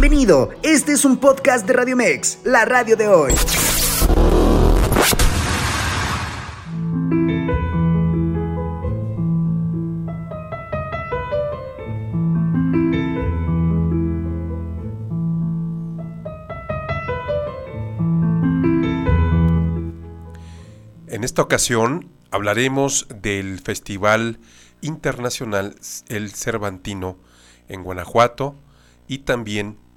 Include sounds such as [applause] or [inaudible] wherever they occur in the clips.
Bienvenido, este es un podcast de Radio Mex, la radio de hoy. En esta ocasión hablaremos del Festival Internacional El Cervantino en Guanajuato y también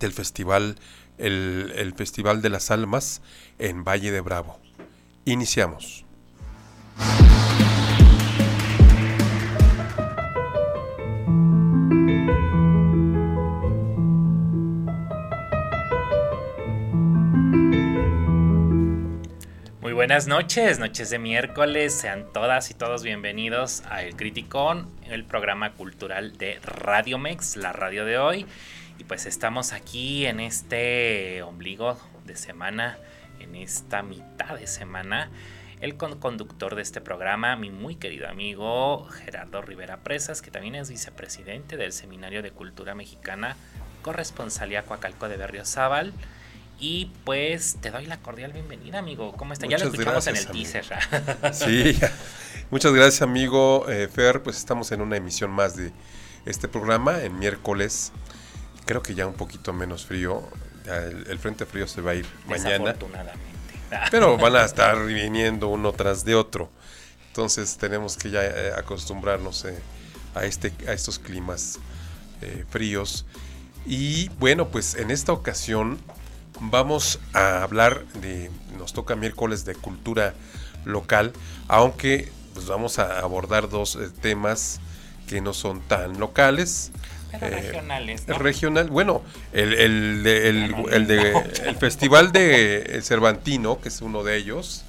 del Festival el, el Festival de las Almas en Valle de Bravo. Iniciamos. Muy buenas noches, noches de miércoles, sean todas y todos bienvenidos a El Criticón, el programa cultural de Radio Mex, la radio de hoy. Y pues estamos aquí en este ombligo de semana, en esta mitad de semana. El conductor de este programa, mi muy querido amigo Gerardo Rivera Presas, que también es vicepresidente del Seminario de Cultura Mexicana, corresponsalía Coacalco de Berriozábal. Y pues te doy la cordial bienvenida, amigo. ¿Cómo está? ya lo escuchamos en el teaser. [laughs] sí, muchas gracias, amigo eh, Fer. Pues estamos en una emisión más de este programa, en miércoles. Creo que ya un poquito menos frío. el, el, frente frío se va a ir mañana. [laughs] Pero van a estar viniendo uno tras de otro. Entonces tenemos que ya eh, acostumbrarnos eh, a, este, a estos climas eh, fríos. Y bueno, pues en esta ocasión vamos a hablar de, nos toca miércoles de cultura local, aunque pues vamos a abordar dos temas que no son tan locales. Pero eh, regionales. ¿no? Regional, bueno, el, el, de, el, el, de, el festival de Cervantino, que es uno de ellos,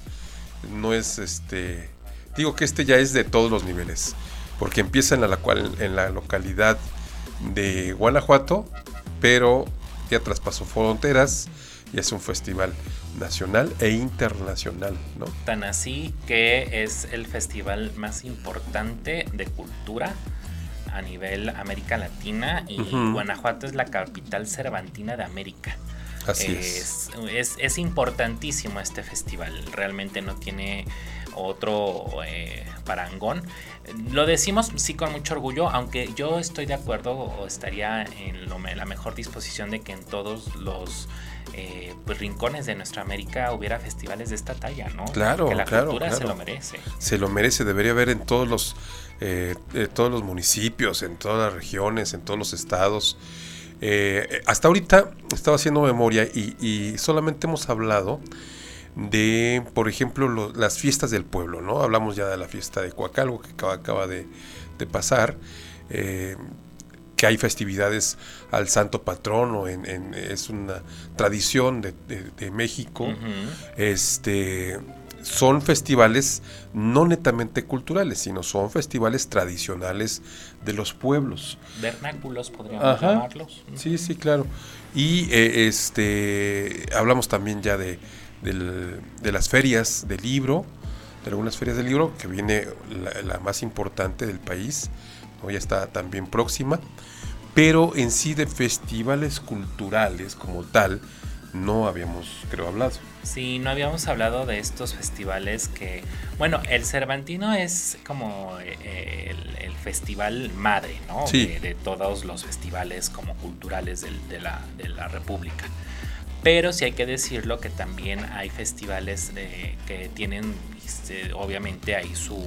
no es este, digo que este ya es de todos los niveles, porque empieza en la, en la localidad de Guanajuato, pero ya traspasó fronteras y es un festival nacional e internacional, ¿no? Tan así que es el festival más importante de cultura a nivel América Latina y uh -huh. Guanajuato es la capital cervantina de América. Así es. Es, es, es importantísimo este festival, realmente no tiene otro eh, parangón. Lo decimos sí con mucho orgullo, aunque yo estoy de acuerdo o estaría en, lo, la mejor disposición de que en todos los eh, pues, rincones de nuestra América hubiera festivales de esta talla, ¿no? Claro, que la claro, cultura claro. se lo merece. Se lo merece, debería haber en todos los, eh, eh, todos los municipios, en todas las regiones, en todos los estados. Eh, hasta ahorita estaba haciendo memoria y, y, solamente hemos hablado de, por ejemplo, lo, las fiestas del pueblo, ¿no? Hablamos ya de la fiesta de Coacalco que acaba, acaba de, de, pasar, eh, que hay festividades al santo patrono, en, en, es una tradición de, de, de México. Uh -huh. Este son festivales no netamente culturales, sino son festivales tradicionales de los pueblos. Vernáculos podríamos Ajá. llamarlos. Sí, sí, claro. Y eh, este hablamos también ya de, de, de, las ferias del libro, de algunas ferias del libro, que viene la, la más importante del país, ¿no? ya está también próxima, pero en sí de festivales culturales como tal, no habíamos, creo, hablado. Sí, no habíamos hablado de estos festivales que, bueno, el Cervantino es como eh, el, el, festival madre, ¿no? Sí. De, de, todos los festivales como culturales de, de, la, de la República. Pero sí hay que decirlo que también hay festivales de, que tienen, este, obviamente, ahí su,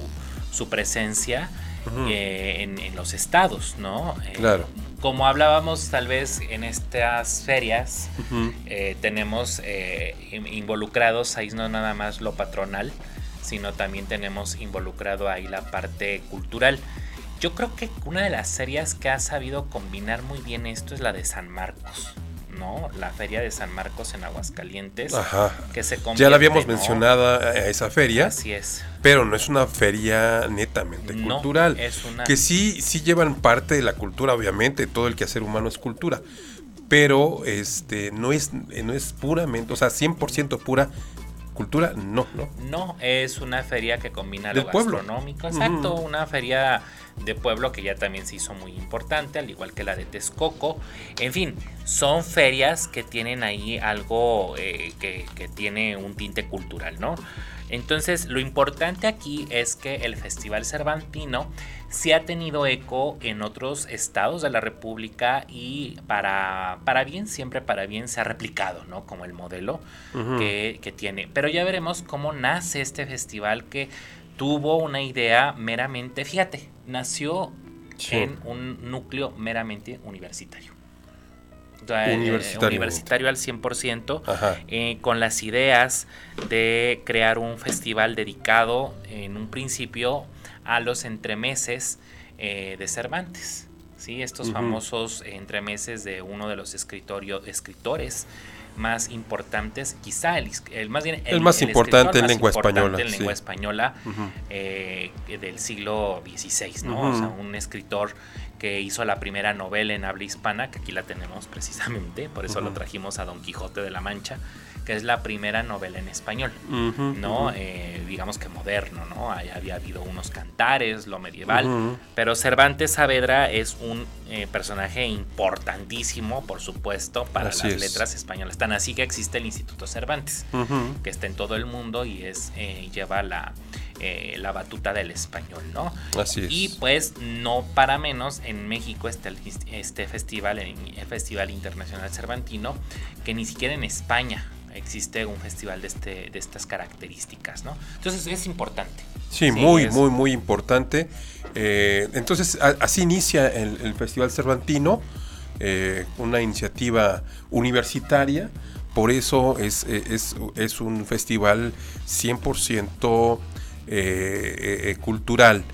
su presencia uh -huh. eh, en, en, los estados, ¿no? Claro. Eh, como hablábamos tal vez en estas ferias, uh -huh. eh, tenemos eh, involucrados ahí no nada más lo patronal, sino también tenemos involucrado ahí la parte cultural. Yo creo que una de las ferias que ha sabido combinar muy bien esto es la de San Marcos. ¿No? La feria de San Marcos en Aguascalientes. Ajá. Que se ya la habíamos ¿no? mencionado a esa feria. Así es. Pero no es una feria netamente no, cultural. Es una... Que sí, sí llevan parte de la cultura, obviamente. Todo el quehacer humano es cultura. Pero este no es, no es puramente, o sea, 100% pura cultura, no, no. No, es una feria que combina Del lo pueblo. gastronómico. Exacto, uh -huh. una feria de Pueblo, que ya también se hizo muy importante, al igual que la de Texcoco. En fin, son ferias que tienen ahí algo eh, que, que tiene un tinte cultural, ¿no? Entonces, lo importante aquí es que el Festival Cervantino sí ha tenido eco en otros estados de la República y para, para bien, siempre para bien, se ha replicado, ¿no? Como el modelo que, que tiene. Pero ya veremos cómo nace este festival que tuvo una idea meramente, fíjate, nació Sí. en un núcleo meramente universitario. Sea, eh, Universitario. universitario al 100%, Ajá. eh, con las ideas de crear un festival dedicado en un principio a los entremeses eh, de Cervantes. ¿sí? Estos famosos entremeses de uno de los escritorio- escritores más importantes, quizá el, el más bien El más importante en lengua española, en lengua sí. española eh, del siglo XVI, ¿no? O sea, un escritor que hizo la primera novela en habla hispana, que aquí la tenemos precisamente, por eso lo trajimos a Don Quijote de la Mancha, que es la primera novela en español, ¿no? Eh, digamos que moderno, ¿no? Ahí había habido unos cantares, lo medieval, pero Cervantes Saavedra es un eh, personaje importantísimo, por supuesto, para Así las es. letras españolas. Tan así que existe el Instituto Cervantes que está en todo el mundo y es eh, lleva la, eh, la batuta del español, ¿no? Así es. Y pues no para menos en México está el, fis- este festival, el el Festival Internacional Cervantino, que ni siquiera en España existe un festival de, este, de estas características, ¿no? Entonces es importante. Sí, muy, es- muy, muy importante. Eh, entonces, a- así inicia el, el Festival Cervantino, eh, una iniciativa universitaria. Por eso es, es, es un festival 100% eh, eh, cultural.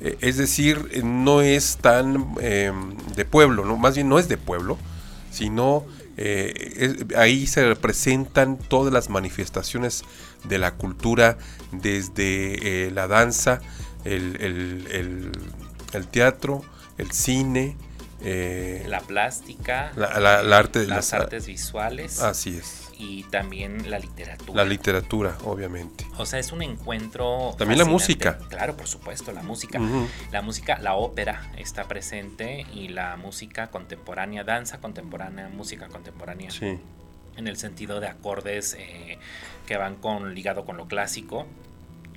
Eh, es decir, eh, no es tan eh, de pueblo, ¿no? más bien no es de pueblo, sino eh, es- ahí se representan todas las manifestaciones de la cultura, desde eh, la danza, el, el- el- el teatro, el cine, eh, La plástica, La- la- la arte- las las- artes visuales así es, y también la literatura. la literatura, obviamente. O sea, es un encuentro. También la música. Claro, por supuesto, la música. La música, la ópera está presente y la música contemporánea, danza contemporánea, música contemporánea, Sí, en el sentido de acordes eh, que van con ligado con lo clásico.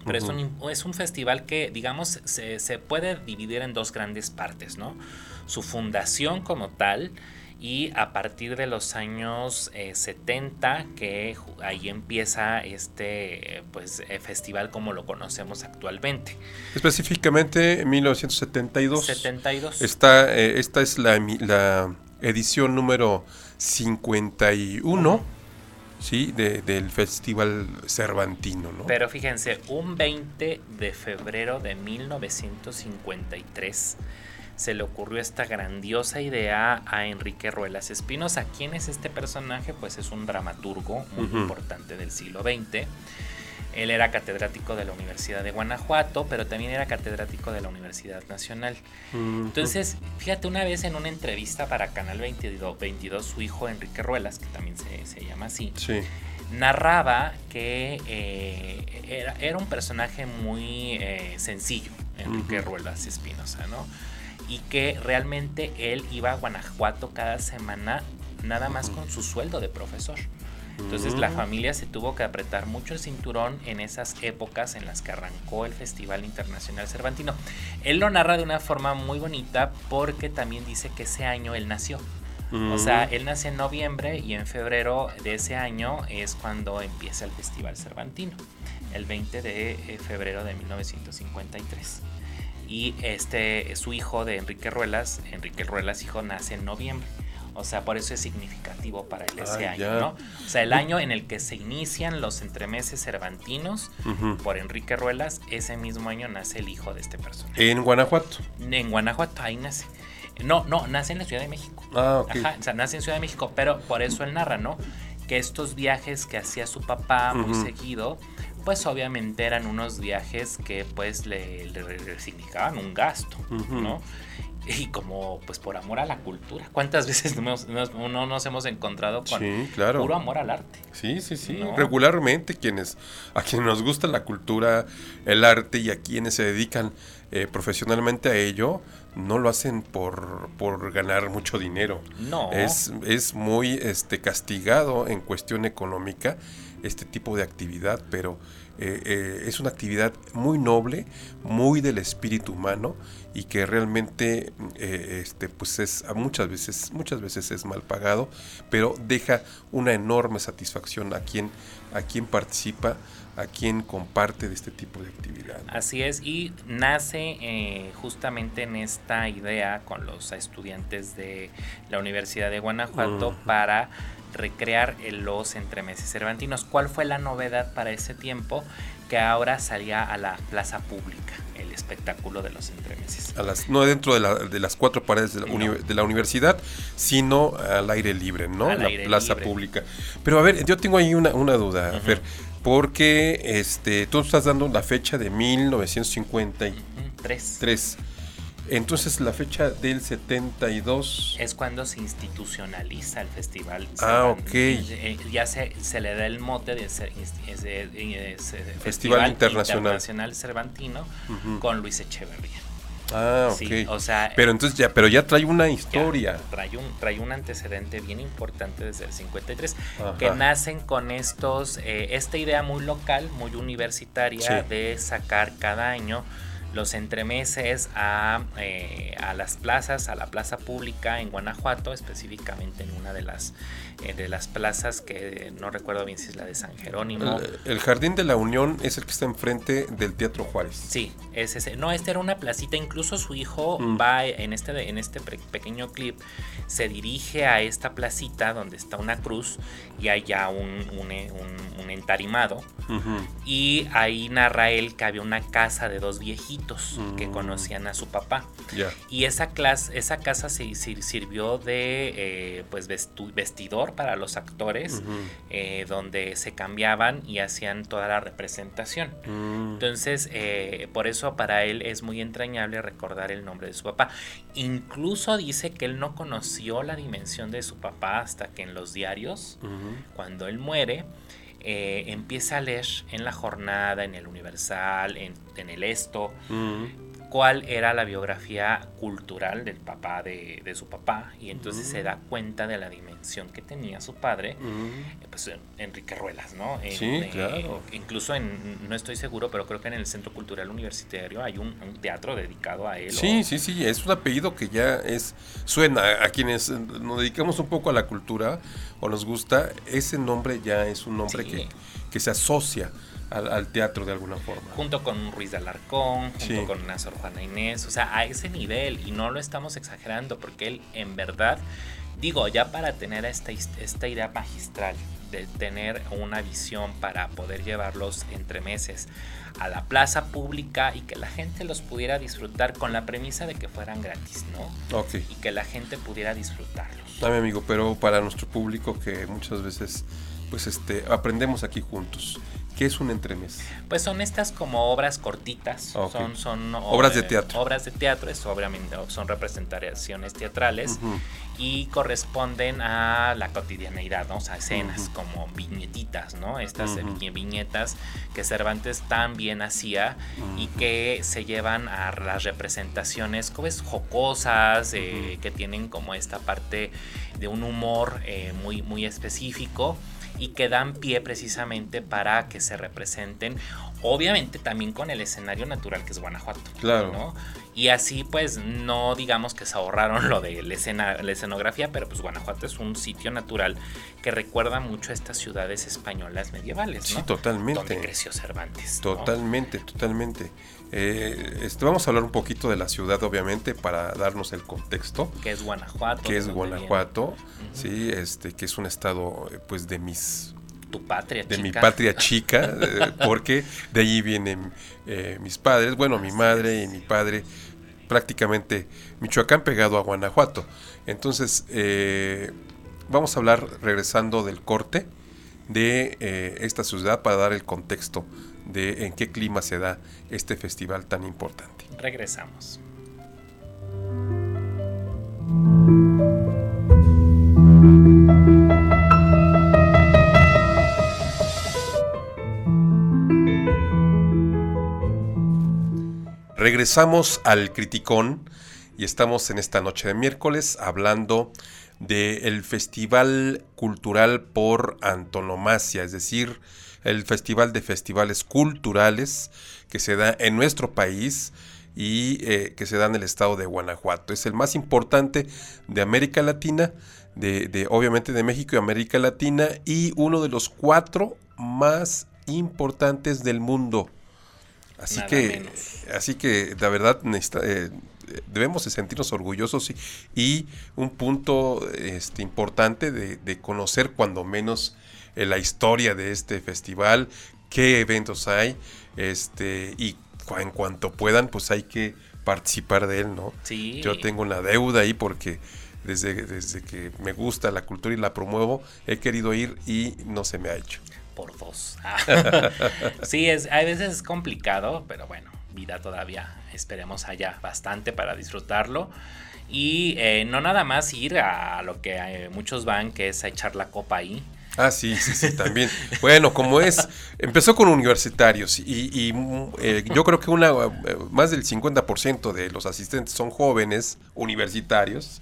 Pero es, un, es un festival que, digamos, se, se puede dividir en dos grandes partes, ¿no? Su fundación como tal y a partir de los años eh, 70 que ahí empieza este pues eh, festival como lo conocemos actualmente. específicamente en 1972. 72. Está, eh, esta es la, edición número 51 ¿sí? de- del Festival Cervantino. ¿no? Pero fíjense, un 20 de febrero de 1953 se le ocurrió esta grandiosa idea a Enrique Ruelas Espinosa. ¿Quién es este personaje? Pues es un dramaturgo muy importante del siglo XX. Él era catedrático de la Universidad de Guanajuato, pero también era catedrático de la Universidad Nacional. Entonces, fíjate, una vez en una entrevista para Canal 22, 22 su hijo Enrique Ruelas, que también se, se llama así, Sí. narraba que eh, era, era un personaje muy eh, sencillo, Enrique. Ruelas Espinosa, ¿no? Y que realmente él iba a Guanajuato cada semana nada más con su sueldo de profesor. Entonces la Mm. familia se tuvo que apretar mucho el cinturón en esas épocas en las que arrancó el Festival Internacional Cervantino. Él lo narra de una forma muy bonita porque también dice que ese año él nació. O sea, Mm. él nace en noviembre y en febrero de ese año es cuando empieza el Festival Cervantino, el 20 de eh, febrero de 1953. Y este, su hijo de Enrique Ruelas, Enrique Ruelas hijo, nace en noviembre. O sea, por eso es significativo para él ese Ah, año, ya. ¿no? O sea, el año en el que se inician los entremeses cervantinos por Enrique Ruelas, ese mismo año nace el hijo de este personaje. En Guanajuato. En Guanajuato, ahí nace. No, no, nace en la Ciudad de México. Ah, ok. Ajá, o sea, nace en Ciudad de México, pero por eso él narra, ¿no? Que estos viajes que hacía su papá muy seguido, pues obviamente eran unos viajes que pues le, le- le significaban un gasto. ¿no? Y como pues por amor a la cultura. ¿Cuántas [laughs] veces no nos, nos- no nos hemos encontrado con Sí, claro. puro amor al arte? Sí, sí, sí. ¿No? Regularmente quienes a quienes nos gusta la cultura, el arte y a quienes se dedican eh, profesionalmente a ello, no lo hacen por, por ganar mucho dinero. No. Es, es muy este, castigado en cuestión económica este tipo de actividad, pero eh, eh, es una actividad muy noble, muy del espíritu humano y que realmente eh, este, pues es muchas veces, muchas veces es mal pagado, pero deja una enorme satisfacción a quien, a quien participa, a quien comparte de este tipo de actividad. Así es, y nace eh, justamente en esta idea con los estudiantes de la Universidad de Guanajuato para recrear los entremeses cervantinos. ¿Cuál fue la novedad para ese tiempo? Que ahora salía a la plaza pública el espectáculo de los entremeses. A las, no dentro de, la- de las cuatro paredes de la, No. uni- de la universidad, sino al aire libre, ¿no? Al la plaza libre. pública. Pero a ver, yo tengo ahí una, una duda, Ujú. Fer, porque este, tú estás dando la fecha de 1953. Ujú, Tres. Entonces la fecha del 72... Es cuando se institucionaliza el festival. Ah, ok. Eh, Ya se, se le da el mote de ser eh, eh, Festival Internacional. Internacional Cervantino con Luis Echeverría. Ah, ok. Sí, o sea, pero entonces ya, pero ya trae una historia. trae, un, trae un antecedente bien importante desde el 53, Ajá. que nacen con estos, eh, esta idea muy local, muy universitaria Sí. de sacar cada año los entremeses a, eh, a las plazas, a la plaza pública en Guanajuato, específicamente en una de las, eh, de las plazas que no recuerdo bien si es la de San Jerónimo. El, el Jardín de la Unión es el que está enfrente del Teatro Juárez. Sí, es ese. No, esta era una placita. Incluso su hijo Mm. va en este, en este pequeño clip, se dirige a esta placita donde está una cruz y hay ya un, un, un- un entarimado. Ujú. Y ahí narra él que había una casa de dos viejitos que Mm. conocían a su papá. Y esa, clase, esa casa se, sir- sirvió de eh, pues vestidor para los actores, eh, donde se cambiaban y hacían toda la representación. Mm. Entonces, eh, por eso para él es muy entrañable recordar el nombre de su papá. Incluso dice que él no conoció la dimensión de su papá hasta que en los diarios, cuando él muere, eh, empieza a leer en la jornada, en el Universal, en, en el Esto. Cuál era la biografía cultural del papá de, de su papá y entonces se da cuenta de la dimensión que tenía su padre eh, pues en- Enrique Ruelas, ¿no? En, Sí, eh, claro. incluso en, no estoy seguro, pero creo que en el Centro Cultural Universitario hay un, un teatro dedicado a él. Sí, o- sí, sí, es un apellido que ya es suena a quienes nos dedicamos un poco a la cultura o nos gusta, ese nombre ya es un nombre Sí. que, que se asocia al, al teatro de alguna forma. Junto con Ruiz de Alarcón, junto Sí. con una Sor Juana Inés, o sea, a ese nivel, y no lo estamos exagerando, porque él en verdad, digo, ya para tener esta, esta idea magistral de tener una visión para poder llevarlos entre meses a la plaza pública y que la gente los pudiera disfrutar con la premisa de que fueran gratis, ¿no? Ok. Y que la gente pudiera disfrutarlos. Mi amigo, pero para nuestro público que muchas veces pues este aprendemos aquí juntos. ¿Qué es un entremés? Pues son estas como obras cortitas, son, son Obras de eh, teatro. Obras de teatro, es obviamente son representaciones teatrales y corresponden a la cotidianeidad, ¿no? O sea, escenas como viñetitas, ¿no? Estas eh, viñetas que Cervantes tan bien hacía y que se llevan a las representaciones pues, jocosas, eh, que tienen como esta parte de un humor eh, muy, muy específico y que dan pie precisamente para que se representen, obviamente también con el escenario natural que es Guanajuato. Claro. ¿no? Y así pues no digamos que se ahorraron lo de la, escena, la escenografía, pero pues Guanajuato es un sitio natural que recuerda mucho a estas ciudades españolas medievales, Sí, ¿no? totalmente. Donde creció Cervantes. ¿no? Totalmente, totalmente. Eh, este, vamos a hablar un poquito de la ciudad, obviamente, para darnos el contexto. Que es Guanajuato. que es Guanajuato, sí, este, que es un estado, eh, pues, de mis, Tu patria, de mi chica. patria chica, [laughs] eh, porque de allí vienen eh, mis padres, bueno, mi madre es. y mi padre, prácticamente Michoacán pegado a Guanajuato. Entonces, vamos a hablar, regresando del corte, de esta ciudad para dar el contexto de en qué clima se da este festival tan importante. Regresamos. regresamos al Criticón y estamos en esta noche de miércoles hablando del Festival Cultural por Antonomasia, es decir, el Festival de Festivales Culturales que se da en nuestro país y eh, que se da en el estado de Guanajuato. Es el más importante de América Latina, de, de, obviamente de México y América Latina, y uno de los cuatro más importantes del mundo. Así que, así que la verdad eh, debemos de sentirnos orgullosos y, y un punto este, importante de, de, conocer cuando menos eh, la historia de este festival, qué eventos hay, este, y en cuanto puedan, pues hay que participar de él, ¿no? Sí. Yo tengo una deuda ahí porque desde, desde que me gusta la cultura y la promuevo, he querido ir y no se me ha hecho. Por dos. [laughs] sí, es, a veces es complicado, pero bueno, vida todavía. Esperemos allá bastante para disfrutarlo. Y eh, no nada más ir a lo que eh, muchos van, que es a echar la copa ahí. Ah, sí, sí, sí, también. bueno, como es, empezó con universitarios y, y eh, yo creo que una más del 50% de los asistentes son jóvenes universitarios,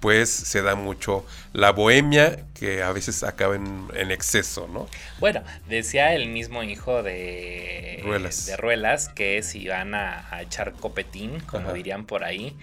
pues se da mucho la bohemia que a veces acaba en, en exceso, ¿no? Bueno, decía el mismo hijo de Ruelas, de Ruelas que si van a, a echar copetín, como Ajá. dirían por ahí,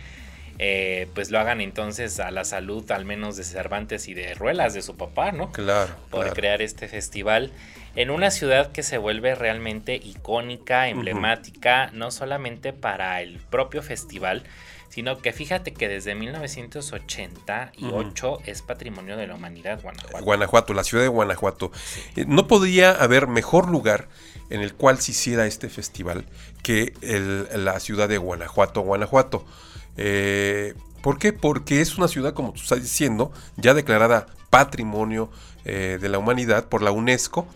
eh, pues lo hagan entonces a la salud al menos de Cervantes y de Ruelas, de su papá, ¿no? Claro. Por claro. crear este festival en una ciudad que se vuelve realmente icónica, emblemática, uh -huh. no solamente para el propio festival, sino que fíjate que desde 1988 uh -huh. es patrimonio de la humanidad Guanajuato. Guanajuato, la ciudad de Guanajuato. Sí. No podría haber mejor lugar en el cual se hiciera este festival que el, la ciudad de Guanajuato, Guanajuato. Eh, ¿Por qué? Porque es una ciudad, como tú estás diciendo, ya declarada patrimonio eh, de la humanidad por la UNESCO.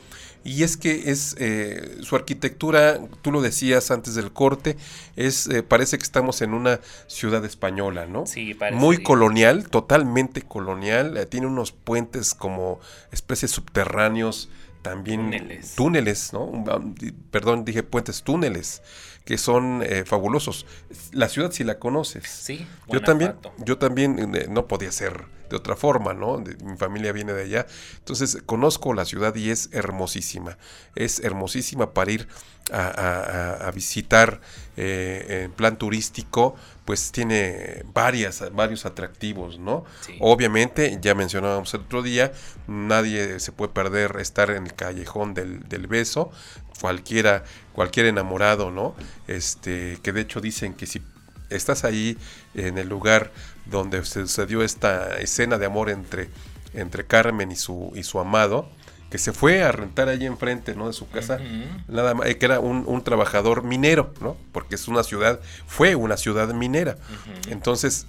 Y es que es eh, su arquitectura, tú lo decías antes del corte, es eh, parece que estamos en una ciudad española, ¿no? Sí, parece. Muy colonial, totalmente colonial. Eh, tiene unos puentes como especies subterráneos, también túneles, túneles ¿no? Um, perdón, dije puentes, túneles que son eh, fabulosos. La ciudad si la conoces. Sí, yo también, yo también eh, no podía ser de otra forma, ¿no? De, mi familia viene de allá. Entonces, conozco la ciudad y es hermosísima. Es hermosísima para ir a, a, a visitar eh, en plan turístico, pues tiene varias, varios atractivos, ¿no? Sí. Obviamente, ya mencionábamos el otro día, nadie se puede perder estar en el callejón del, del beso, cualquiera, cualquier enamorado, ¿no? Este, que de hecho dicen que si estás ahí en el lugar donde se sucedió esta escena de amor entre, entre Carmen y su, y su amado, que se fue a rentar allí enfrente ¿no? de su casa, uh -huh. nada más, que era un, un, trabajador minero, ¿no? Porque es una ciudad, fue una ciudad minera. Uh -huh. Entonces,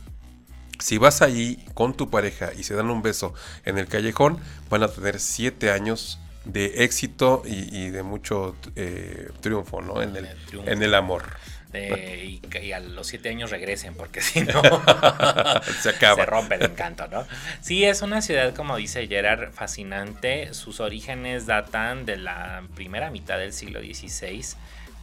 si vas ahí con tu pareja y se dan un beso en el callejón, van a tener siete años de éxito y, y de mucho eh, triunfo, ¿no? En el, triunfo. en el amor. Y, y, a los siete años regresen, porque si no [laughs] se acaba. Se rompe el encanto, ¿no? Sí, es una ciudad, como dice Gerard, fascinante. Sus orígenes datan de la primera mitad del siglo XVI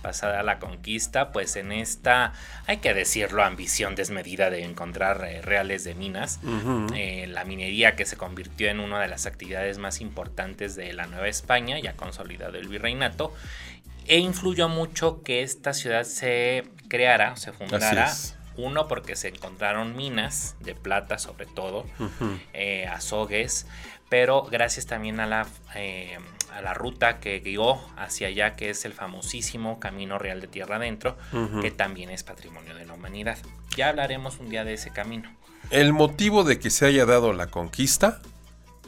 pasada la conquista, pues en esta, hay que decirlo, ambición desmedida de encontrar eh, reales de minas, uh -huh. eh, la minería que se convirtió en una de las actividades más importantes de la Nueva España, ya consolidado el virreinato, e influyó mucho que esta ciudad se creara, se fundara. Uno, porque se encontraron minas de plata, sobre todo, uh -huh. eh, azogues, pero gracias también a la, eh, a la ruta que guió hacia allá, que es el famosísimo Camino Real de Tierra Adentro, uh -huh. que también es patrimonio de la humanidad. Ya hablaremos un día de ese camino. El motivo de que se haya dado la conquista,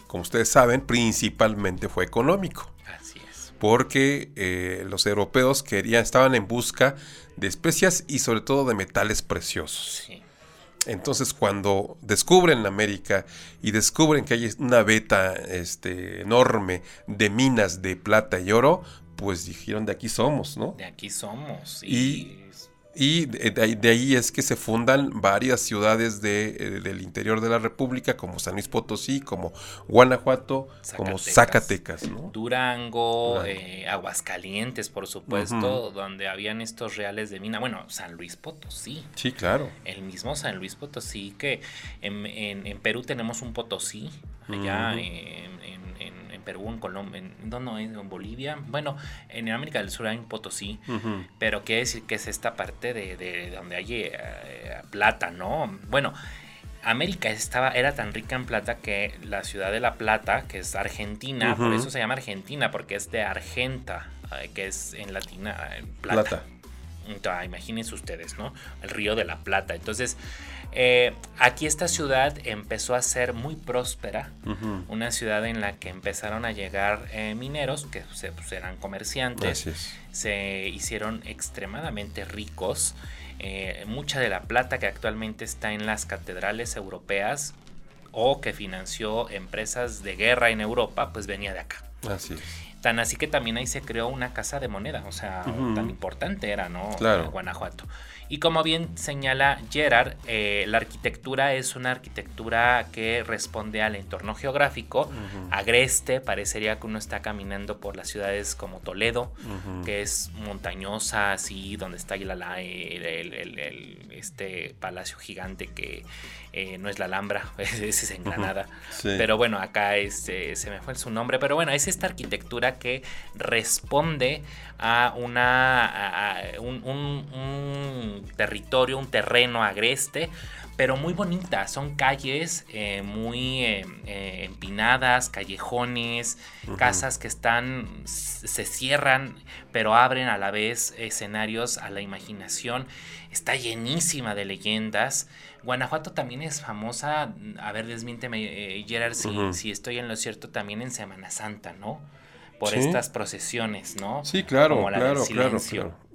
como ustedes saben, principalmente fue económico. Así es. Porque eh, los europeos querían, estaban en busca de especias y sobre todo de metales preciosos. Sí. Entonces, cuando descubren América y descubren que hay una beta este, enorme de minas de plata y oro, pues dijeron de aquí somos, ¿no? De aquí somos. Y, y Y de ahí, de ahí, es que se fundan varias ciudades de, eh, del interior de la República, como San Luis Potosí, como Guanajuato, como Zacatecas. ¿no? Durango, eh, Aguascalientes, por supuesto, donde habían estos reales de mina. Bueno, San Luis Potosí. Sí, claro. El mismo San Luis Potosí, que en, en, Perú tenemos un Potosí, allá en, Perú, en Colombia, en, ¿dónde En Bolivia. Bueno, en América del Sur hay un Potosí, pero quiere decir que es esta parte de, donde hay eh, plata, ¿no? Bueno, América estaba, era tan rica en plata que la ciudad de La Plata, que es Argentina, por eso se llama Argentina, porque es de Argenta, eh, que es en latina, plata. plata. imagínense ustedes, ¿no? El río de la Plata. Entonces, eh, aquí esta ciudad empezó a ser muy próspera, una ciudad en la que empezaron a llegar eh, mineros, que pues, eran comerciantes, se hicieron extremadamente ricos. Eh, mucha de la plata que actualmente está en las catedrales europeas o que financió empresas de guerra en Europa, pues venía de acá. Así Tan así que también ahí se creó una casa de moneda, o sea, tan importante era, ¿no? Claro. Guanajuato. Y como bien señala Gerard, eh, la arquitectura es una arquitectura que responde al entorno geográfico. Agreste, parecería que uno está caminando por las ciudades como Toledo, que es montañosa, así, donde está el, el, este palacio gigante que eh, no es la Alhambra, ese [laughs] es en Granada. Pero bueno, acá este, se me fue su nombre. Pero bueno, es esta arquitectura que responde a una un, territorio, un terreno agreste, pero muy bonita. Son calles eh, muy eh, eh, empinadas, callejones, casas que están, se cierran, pero abren a la vez escenarios a la imaginación. Está llenísima de leyendas. Guanajuato también es famosa, a ver, desmiénteme, Gerard, si, si estoy en lo cierto, también en Semana Santa, ¿no? por estas procesiones, ¿no? Sí, claro, claro, claro,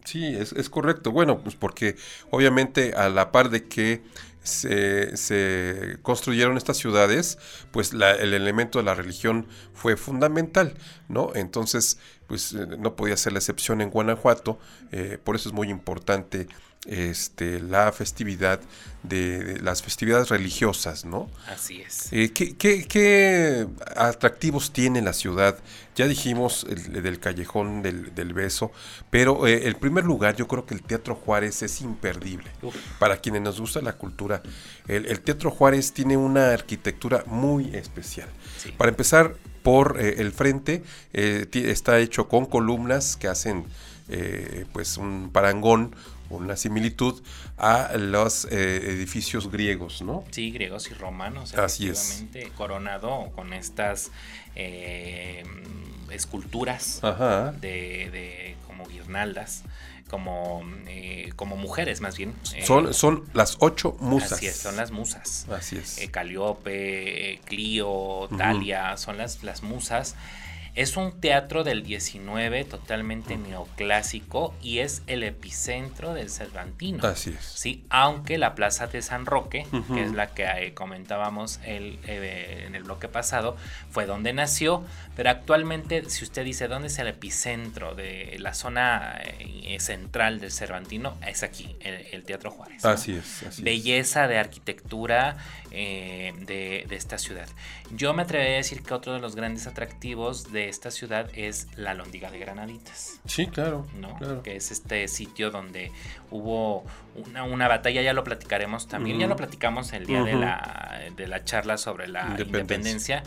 Sí, es, es, correcto. Bueno, pues porque obviamente a la par de que se, se construyeron estas ciudades, pues la, el elemento de la religión fue fundamental, ¿no? Entonces, pues eh, no podía ser la excepción en Guanajuato, eh, por eso es muy importante este, la festividad de, las festividades religiosas, ¿no? Así es. Eh, ¿qué, atractivos tiene la ciudad? Ya dijimos el, del callejón del, beso, pero eh, el primer lugar yo creo que el Teatro Juárez es imperdible. Para quienes nos gusta la cultura, el, Teatro Juárez tiene una arquitectura muy especial. Para empezar, por eh, el frente está hecho con columnas que hacen pues un parangón una similitud a los eh, edificios griegos, ¿no? Sí, griegos y romanos. Así es. Coronado con estas eh, esculturas De, como guirnaldas. Como, eh, como mujeres más bien. son, son las ocho musas. Así es, son las musas. Así es. Caliope, Clio, Talia, son las, las musas es un teatro del 19 totalmente neoclásico y es el epicentro del Cervantino. Así es. Sí, aunque la Plaza de San Roque, que es la que eh, comentábamos el, eh, en el bloque pasado, fue donde nació, pero actualmente si usted dice dónde es el epicentro de la zona eh, central del Cervantino, es aquí, el, Teatro Juárez. Así es. Belleza de arquitectura de, de esta ciudad. Yo me atrevería a decir que otro de los grandes atractivos de esta ciudad es la Londiga de Granaditas. Sí, claro, ¿no? Que es este sitio donde hubo una, batalla, ya lo platicaremos también, ya lo platicamos el día de, la, de la charla sobre la independencia.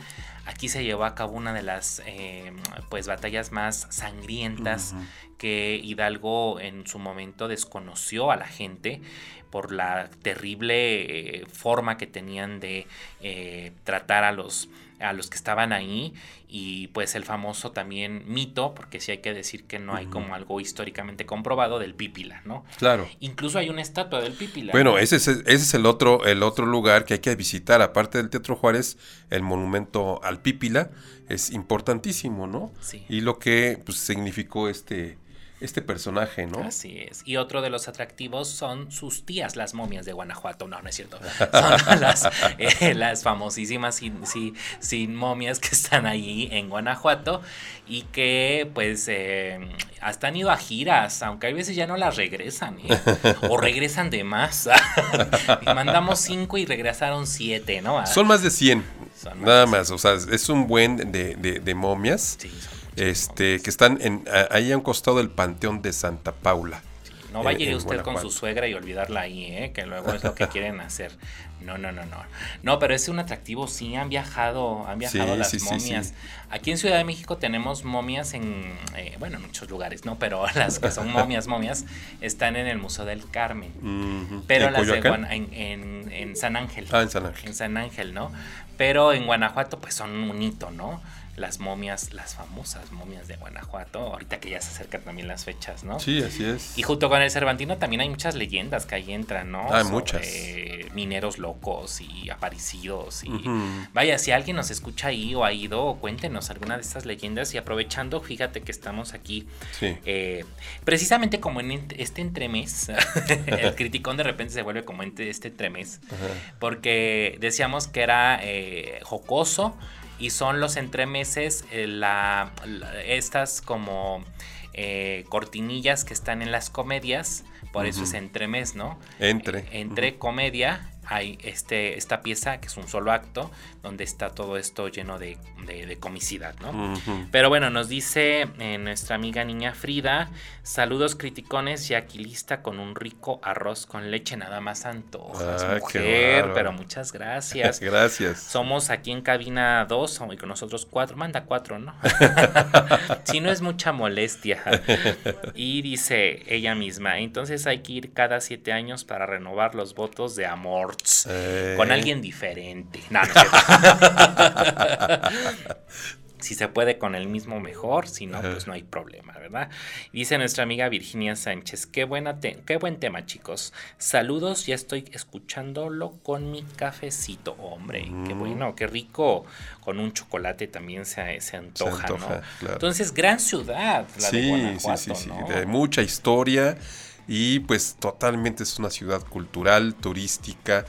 Aquí se llevó a cabo una de las eh, pues batallas más sangrientas que Hidalgo en su momento desconoció a la gente por la terrible eh, forma que tenían de eh, tratar a los a los que estaban ahí y pues el famoso también mito, porque sí hay que decir que no hay como algo históricamente comprobado del Pípila, ¿no? Claro. Incluso hay una estatua del Pípila. Bueno, ese, es, ese es el otro, el otro lugar que hay que visitar, aparte del Teatro Juárez, el monumento al Pípila es importantísimo, ¿no? Sí. Y lo que pues, significó este este personaje, ¿no? Así es. Y otro de los atractivos son sus tías, las momias de Guanajuato. No, no es cierto. [laughs] Son las, eh, las famosísimas sin, sin, sin, momias que están allí en Guanajuato y que pues eh, hasta han ido a giras, aunque hay veces ya no las regresan, ¿eh? o regresan de más. [laughs] y mandamos cinco y regresaron siete, ¿no? Son más de 100. Nada más, o sea, es un buen de, de, de momias. Sí, son este, que están en, ahí a un costado del Panteón de Santa Paula. no vaya ir usted con su suegra y olvidarla ahí, ¿eh? que luego es lo que [laughs] quieren hacer. No, no, no, no. No, pero es un atractivo, sí, han viajado, han viajado las momias. Aquí en Ciudad de México tenemos momias en, eh, bueno, en muchos lugares, ¿no? Pero [laughs] las que son momias, momias, están en el Museo del Carmen. Pero las de en, en, San Ángel. Ah, en San Ángel. En San Ángel, ¿no? Pero en Guanajuato, pues son un hito, ¿no? Las momias, las famosas momias de Guanajuato, ahorita que ya se acercan también las fechas, ¿no? Sí, así es. Y junto con el Cervantino también hay muchas leyendas que ahí entran, ¿no? Hay muchas. Mineros locos y aparecidos. Y vaya, si alguien nos escucha ahí o ha ido, cuéntenos alguna de estas leyendas. Y aprovechando, fíjate que estamos aquí, eh, precisamente como en este entremés, [laughs] el criticón de repente se vuelve como en este entremés, porque decíamos que era eh, jocoso y son los entremeses, eh, la, estas como eh, cortinillas que están en las comedias, por eso es entremés, ¿no? Entre. Eh, entre comedia hay este, esta pieza que es un solo acto donde está todo esto lleno de, comicidad, ¿no? Pero bueno, nos dice eh, nuestra amiga niña Frida, saludos criticones y aquilista con un rico arroz con leche, nada más antojas, mujer, pero muchas gracias. [laughs] gracias. Somos aquí en cabina 2 y con nosotros cuatro, manda cuatro, ¿no? [laughs] si no es mucha molestia. y dice ella misma, entonces hay que ir cada siete años para renovar los votos de amor con alguien diferente. [laughs] [laughs] si se puede con el mismo mejor, si no, pues no hay problema, ¿verdad? Dice nuestra amiga Virginia Sánchez, qué, buena qué buen tema, chicos. Saludos, ya estoy escuchándolo con mi cafecito. Hombre, qué mm. bueno, qué rico. Con un chocolate también se, se antoja, ¿no? Entonces, gran ciudad, la de Guanajuato, sí, sí, de mucha historia y pues totalmente es una ciudad cultural, turística.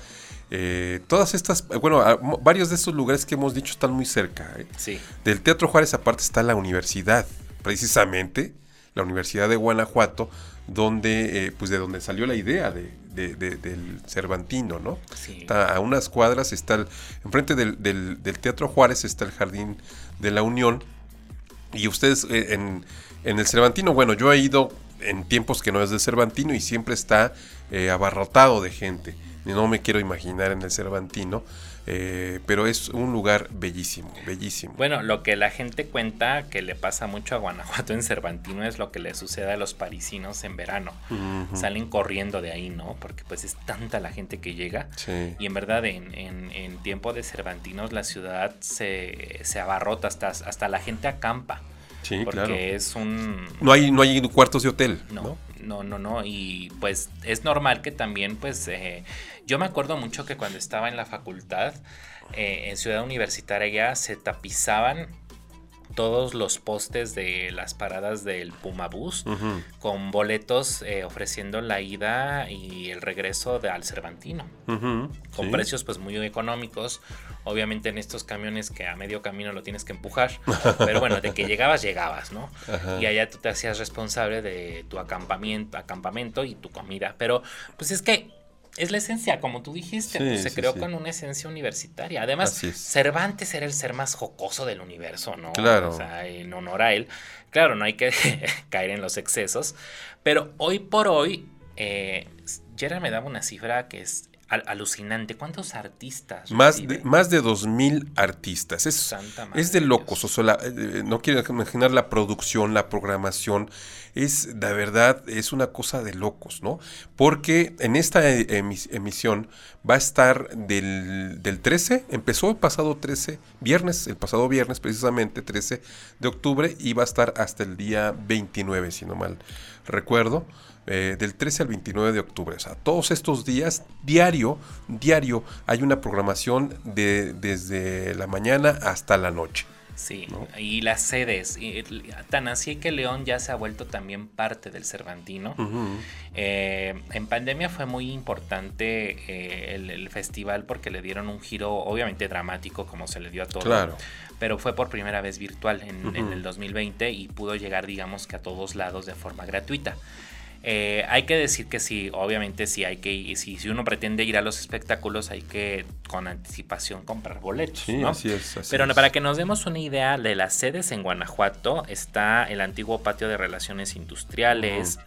Eh, todas estas, bueno, varios de estos lugares que hemos dicho están muy cerca. ¿eh? Sí. Del Teatro Juárez aparte está la universidad, precisamente, la Universidad de Guanajuato, donde, eh, pues de donde salió la idea de, del Cervantino, ¿no? Sí. Está a unas cuadras, está el, enfrente del, del, Teatro Juárez está el Jardín de la Unión. Y ustedes en, en el Cervantino, bueno, yo he ido en tiempos que no es de Cervantino y siempre está eh, abarrotado de gente. No me quiero imaginar en el Cervantino, eh, pero es un lugar bellísimo, bellísimo. Bueno, lo que la gente cuenta que le pasa mucho a Guanajuato en Cervantino es lo que le sucede a los parisinos en verano. Salen corriendo de ahí, ¿no? Porque pues es tanta la gente que llega. Y en verdad en, en, tiempo de Cervantinos la ciudad se, se abarrota, hasta, hasta la gente acampa. Sí, porque es un... No hay, no hay cuartos de hotel. No, no, no, no, Y pues es normal que también, pues, eh, yo me acuerdo mucho que cuando estaba en la facultad, eh, en Ciudad Universitaria, se tapizaban todos los postes de las paradas del Puma Bus con boletos eh, ofreciendo la ida y el regreso de, al Cervantino. con precios pues muy económicos. Obviamente en estos camiones que a medio camino lo tienes que empujar. [laughs] pero bueno, de que llegabas, llegabas, ¿no? Y allá tú te hacías responsable de tu acampamiento, acampamento y tu comida. Pero pues es que es la esencia, como tú dijiste, pues, se creó con una esencia universitaria. Además, Cervantes era el ser más jocoso del universo, ¿no? Claro. O sea, en honor a él. Claro, no hay que [laughs] caer en los excesos, pero hoy por hoy, eh, me daba una cifra que es alucinante. ¿Cuántos artistas? Más de, más de 2.000 artistas. Es, es de locos. O sea, eh, no quiero imaginar la producción, la programación. Es, la verdad, es una cosa de locos, ¿no? Porque en esta e, emisión va a estar del, del 13, empezó el pasado 13, viernes, el pasado viernes precisamente, 13 de octubre, y va a estar hasta el día 29, si no mal recuerdo. Eh, del 13 al 29 de octubre. O sea, todos estos días, diario, diario, hay una programación de, desde la mañana hasta la noche. Sí, y las sedes. tan así que León ya se ha vuelto también parte del Cervantino. Eh, en pandemia fue muy importante eh, el, festival porque le dieron un giro, obviamente dramático, como se le dio a todo. Claro. Pero fue por primera vez virtual en, en el 2020 y pudo llegar, digamos que a todos lados de forma gratuita. Eh, hay que decir que sí, obviamente sí hay que si, si uno pretende ir a los espectáculos hay que con anticipación comprar boletos. Sí, así es. Pero para que nos demos una idea de las sedes en Guanajuato está el antiguo patio de relaciones industriales,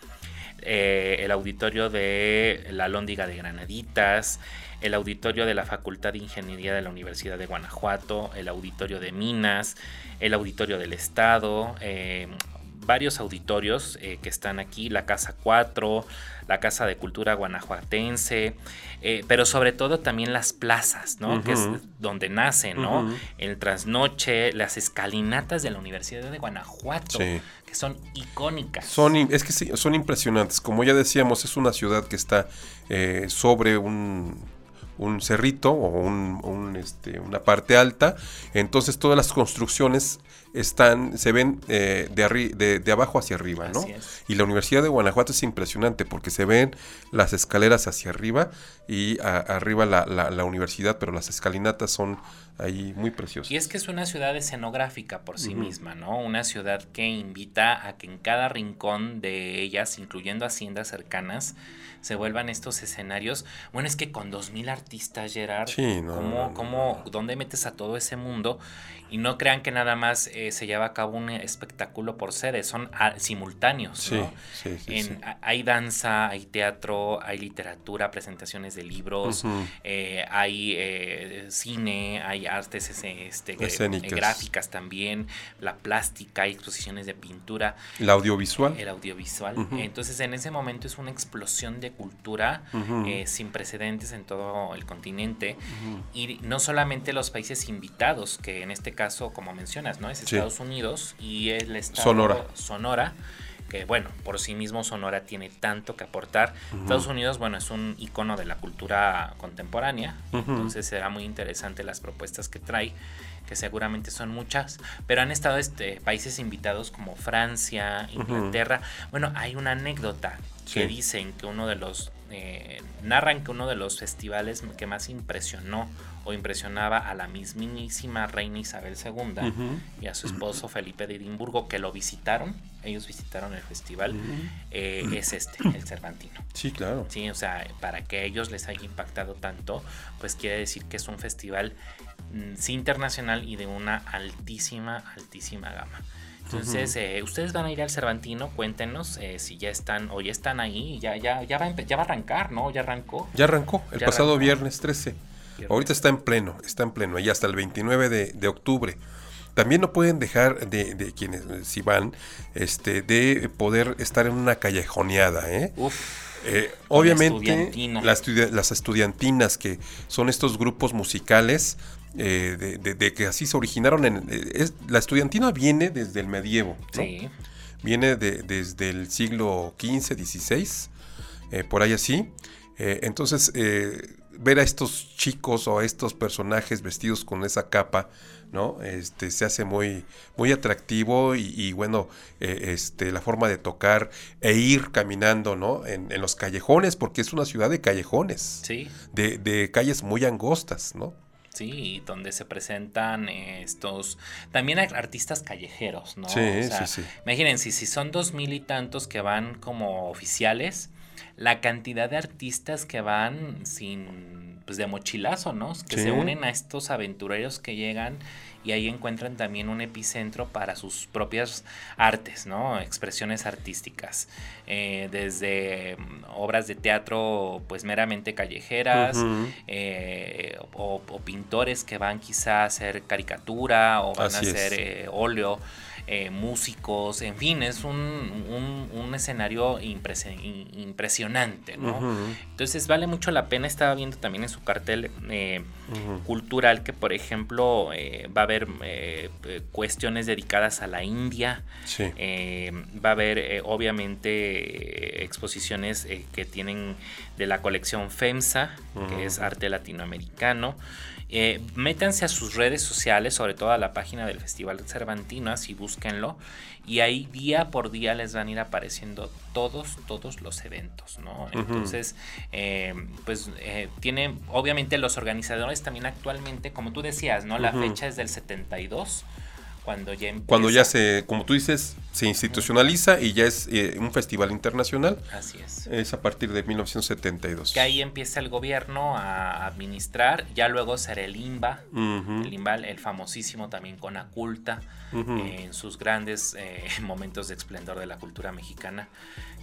eh, el auditorio de la Lóndiga de Granaditas, el auditorio de la Facultad de Ingeniería de la Universidad de Guanajuato, el auditorio de Minas, el auditorio del Estado, eh, varios auditorios eh, que están aquí, la Casa 4, la Casa de Cultura Guanajuatense, eh, pero sobre todo también las plazas, ¿no? Que es donde nacen, ¿no? El trasnoche, las escalinatas de la Universidad de Guanajuato, que son icónicas. Son, es que sí, son impresionantes. Como ya decíamos, es una ciudad que está eh, sobre un un cerrito o un, este, una parte alta. Entonces todas las construcciones están, se ven eh, de, de, abajo hacia arriba, ¿no? Y la Universidad de Guanajuato es impresionante porque se ven las escaleras hacia arriba y arriba la, la, universidad, pero las escalinatas son ahí muy preciosas. Y es que es una ciudad escenográfica por sí misma, ¿no? Una ciudad que invita a que en cada rincón de ellas, incluyendo haciendas cercanas, se vuelvan estos escenarios. Bueno, es que con dos mil artistas, Gerard, ¿cómo, dónde metes a todo ese mundo? Y no crean que nada más eh, se lleva a cabo un espectáculo por sede, son ah, simultáneos. ¿no? Hay danza, hay teatro, hay literatura, presentaciones de libros, eh, hay eh, cine, hay artes este, gráficas también, la plástica, hay exposiciones de pintura. El audiovisual. El audiovisual. Entonces en ese momento es una explosión de cultura eh, sin precedentes en todo el continente y no solamente los países invitados, que en este caso, como mencionas, ¿no? Es Estados Unidos y el estado Sonora. Sonora que bueno, por sí mismo Sonora tiene tanto que aportar. Estados Unidos, bueno, es un icono de la cultura contemporánea, entonces será muy interesante las propuestas que trae, que seguramente son muchas, pero han estado este, países invitados como Francia, Inglaterra. Bueno, hay una anécdota que dicen que uno de los, eh, narran que uno de los festivales que más impresionó o impresionaba a la mismísima reina Isabel II y a su esposo Felipe de Edimburgo que lo visitaron, ellos visitaron el festival, eh, es este, [clears throat] el Cervantino. Sí, claro. Sí, o sea, para que ellos les haya impactado tanto, pues quiere decir que es un festival mm, sí internacional y de una altísima, altísima gama. Entonces, eh, ustedes van a ir al Cervantino, cuéntenos eh, si ya están o ya están ahí, ya, ya, ya, va, ya va a arrancar, ¿no? Ya arrancó. Ya arrancó, el pasado viernes 13. Ahorita está en pleno, está en pleno, y hasta el 29 de, octubre. También no pueden dejar de, quienes, si van, este, de poder estar en una callejoneada, ¿eh? eh obviamente, las, las estudiantinas, que son estos grupos musicales eh, de, que así se originaron. En, eh, la estudiantina viene desde el medievo. Viene desde el siglo XV, XVI, eh, por ahí así. entonces, ver a estos chicos o a estos personajes vestidos con esa capa, ¿no? Este, se hace muy, muy atractivo y, bueno, este, la forma de tocar e ir caminando, ¿no? En, los callejones, porque es una ciudad de callejones. Sí. De, de calles muy angostas, ¿no? Sí, donde se presentan estos. También artistas callejeros, ¿no? Sí, sí, sí. Imagínense, si son dos mil y tantos que van como oficiales, la cantidad de artistas que van sin. Pues de mochilazo, ¿no? Que se unen a estos aventureros que llegan y ahí encuentran también un epicentro para sus propias artes, ¿no? Expresiones artísticas, eh, desde mm, obras de teatro pues meramente callejeras eh, o, pintores que van quizá a hacer caricatura o van a hacer eh, óleo. Eh, músicos, en fin, es un, un, escenario impresionante, ¿no? Entonces vale mucho la pena, estaba viendo también en su cartel eh, cultural que, por ejemplo, va a haber cuestiones dedicadas a la India, va a haber obviamente exposiciones que tienen de la colección FEMSA, que es arte latinoamericano, eh, métanse a sus redes sociales, sobre todo a la página del Festival Cervantino, así búsquenlo. Y ahí día por día les van a ir apareciendo todos, todos los eventos, ¿no? Entonces, eh, pues eh, tiene, obviamente los organizadores también actualmente, como tú decías, ¿no? La fecha es del 72 cuando ya Cuando ya se, como tú dices, se institucionaliza y ya es eh, un festival internacional. Así es. Es a partir de 1972. Que ahí empieza el gobierno a administrar, ya luego será el INBA, el INBA, el famosísimo también con Aculta, en sus grandes eh, [laughs] momentos de esplendor de la cultura mexicana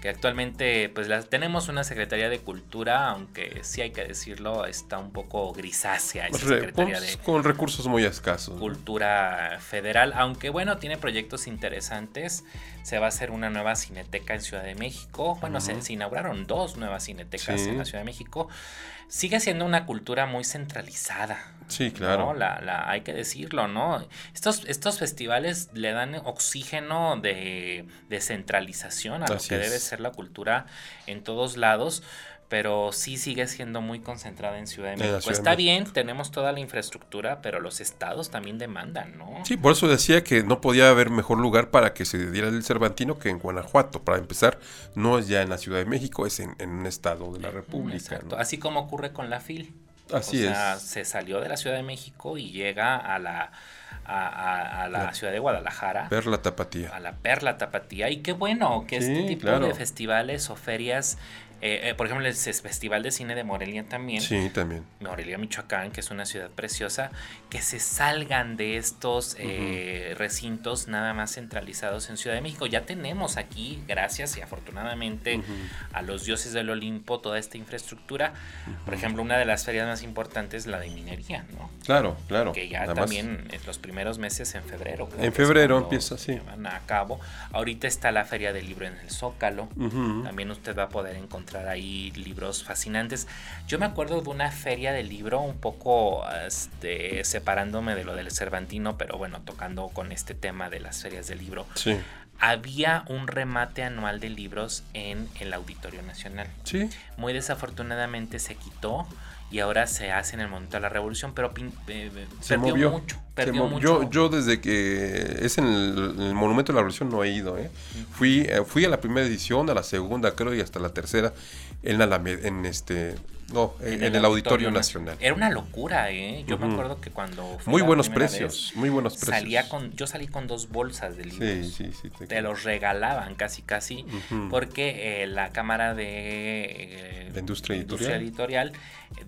que actualmente pues tenemos una Secretaría de Cultura, aunque sí hay que decirlo, está un poco grisácea esa Secretaría de Con recursos muy escasos. Cultura Federal, aunque bueno, tiene proyectos interesantes. Se va a hacer una nueva cineteca en Ciudad de México. Bueno, se, inauguraron dos nuevas cinetecas en la Ciudad de México sigue siendo una cultura muy centralizada. Sí, claro. La, hay que decirlo, ¿no? Estos, estos festivales le dan oxígeno de, centralización a lo que debe ser la cultura en todos lados, pero sí sigue siendo muy concentrada en Ciudad de México. Está bien, tenemos toda la infraestructura, pero los estados también demandan, ¿no? Sí, por eso decía que no podía haber mejor lugar para que se diera el Cervantino que en Guanajuato. Para empezar, no es ya en la Ciudad de México, es en, un estado de la República. Así como ocurre con la FIL. Así o sea, se salió de la Ciudad de México y llega a la a, la, ciudad de Guadalajara. Perla Tapatía. A la Perla Tapatía. Y qué bueno que este tipo de festivales o ferias eh, eh, por ejemplo, el Festival de Cine de Morelia también. Sí, también. Morelia, Michoacán, que es una ciudad preciosa, que se salgan de estos eh, recintos nada más centralizados en Ciudad de México. Ya tenemos aquí, gracias y afortunadamente a los dioses del Olimpo, toda esta infraestructura. Por ejemplo, una de las ferias más importantes es la de minería, ¿no? Claro, claro. Que ya también en los primeros meses en febrero. En febrero empieza, sí. Van a cabo. Ahorita está la Feria del Libro en el Zócalo. También usted va a poder encontrar ahí libros fascinantes. Yo me acuerdo de una feria de libro, un poco este, separándome de lo del Cervantino, pero bueno, tocando con este tema de las ferias de libro. Sí. Había un remate anual de libros en el Auditorio Nacional. Sí. Muy desafortunadamente se quitó y ahora se hace en el momento de la revolución, pero eh, eh, se perdió mucho. Perdió mucho. Yo, yo desde que es en el, monumento de la revolución no he ido. ¿eh? fui, eh, fui a la primera edición, a la segunda creo y hasta la tercera en, la, en este no, en, el, Auditorio, Nacional. Era una locura, ¿eh? Yo me acuerdo que cuando... muy buenos precios, muy buenos precios. Salía con, yo salí con dos bolsas de libros. Sí, sí, sí. Te, los regalaban casi, casi, porque eh, la Cámara de... la Industria Editorial. editorial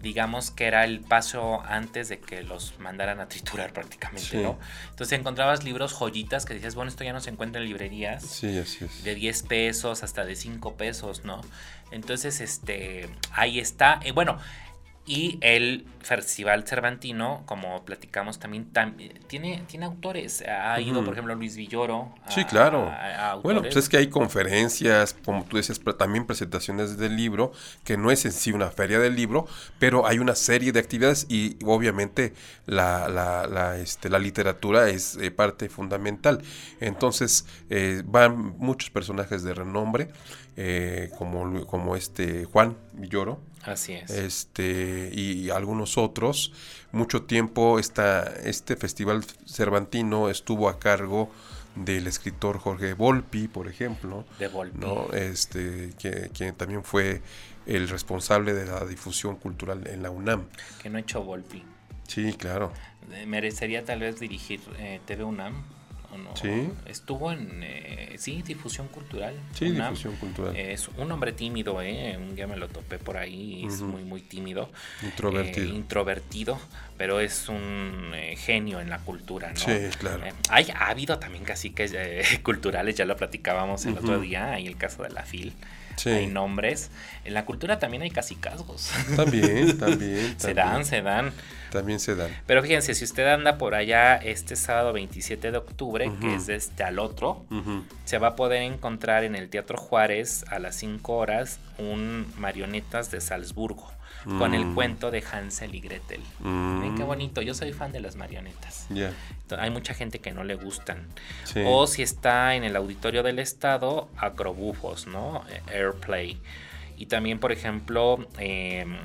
digamos que era el paso antes de que los mandaran a triturar prácticamente, ¿no? Entonces encontrabas libros joyitas que dices, bueno, esto ya no se encuentra en librerías. Sí, así es. De 10 pesos hasta de 5 pesos, ¿no? Entonces, este, ahí está. Eh, bueno, y el Festival Cervantino, como platicamos también, tiene, tiene autores. Ha ido, por ejemplo, Luis Villoro. sí, claro. bueno, pues es que hay conferencias, como tú decías, pero también presentaciones del libro, que no es en sí una feria del libro, pero hay una serie de actividades y obviamente la, la, la, este, la literatura es eh, parte fundamental. Entonces, eh, van muchos personajes de renombre, eh, como, como este Juan Villoro Así es. Este, y algunos otros. Mucho tiempo esta, este festival cervantino estuvo a cargo del escritor Jorge Volpi, por ejemplo. De Volpi. ¿no? Este, que, que, también fue el responsable de la difusión cultural en la UNAM. Que no ha hecho Volpi. Sí, claro. Eh, merecería tal vez dirigir eh, TV UNAM Sí. Estuvo en, eh, sí, difusión cultural. Sí, difusión cultural. Es un hombre tímido, ¿eh? Un día me lo topé por ahí, es muy, muy tímido. Introvertido. Eh, introvertido, pero es un eh, genio en la cultura, ¿no? Sí, claro. hay, ha habido también casi que [laughs] culturales, ya lo platicábamos el otro día, hay el caso de la FIL. hay nombres. En la cultura también hay casicazgos. También, [laughs] también. se dan, se dan. También se dan. Pero fíjense, si usted anda por allá este sábado 27 de octubre, que es de este al otro, se va a poder encontrar en el Teatro Juárez a las 5 horas un Marionetas de Salzburgo con el mm. cuento de Hansel y Gretel. Miren qué mm. bonito, yo soy fan de las marionetas. Hay mucha gente que no le gustan. O si está en el auditorio del estado, Acrobufos, ¿no? Airplay. Y también, por ejemplo, em,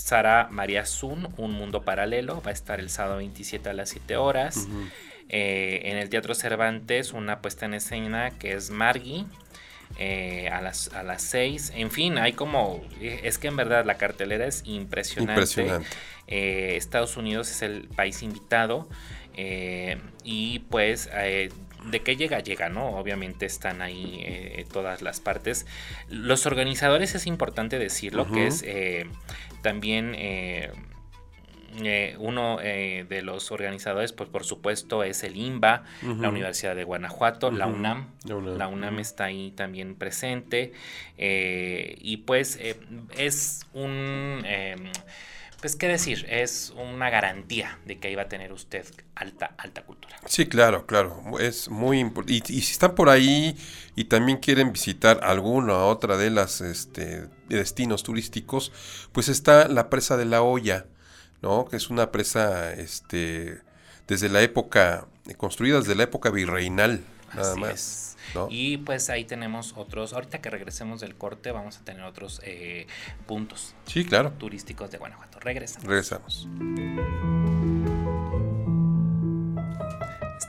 Sara María Zun, Un Mundo Paralelo, va a estar el sábado 27 a las 7 horas. Eh, en el Teatro Cervantes, una puesta en escena que es Margie. Eh, a, las, a las 6. En fin, hay como, es que en verdad la cartelera es impresionante. Eh, Estados Unidos es el país invitado y pues de qué llega, llega, ¿no? Obviamente están ahí todas las partes. Los organizadores es importante decirlo, que es también eh, eh, uno eh, de los organizadores, pues por supuesto, es el IMBA, la Universidad de Guanajuato, la, UNAM. la UNAM. está ahí también presente. y pues es un pues qué decir, es una garantía de que ahí va a tener usted alta, alta cultura. Sí, claro, claro, es muy importante. Y, si están por ahí y también quieren visitar alguna otra de las este, destinos turísticos, pues está la presa de la olla, ¿no? Que es una presa, este, desde la época, construida desde la época virreinal, nada más. Y pues ahí tenemos otros, ahorita que regresemos del corte vamos a tener otros eh, puntos sí, claro. turísticos de Guanajuato. Regresamos. Regresamos.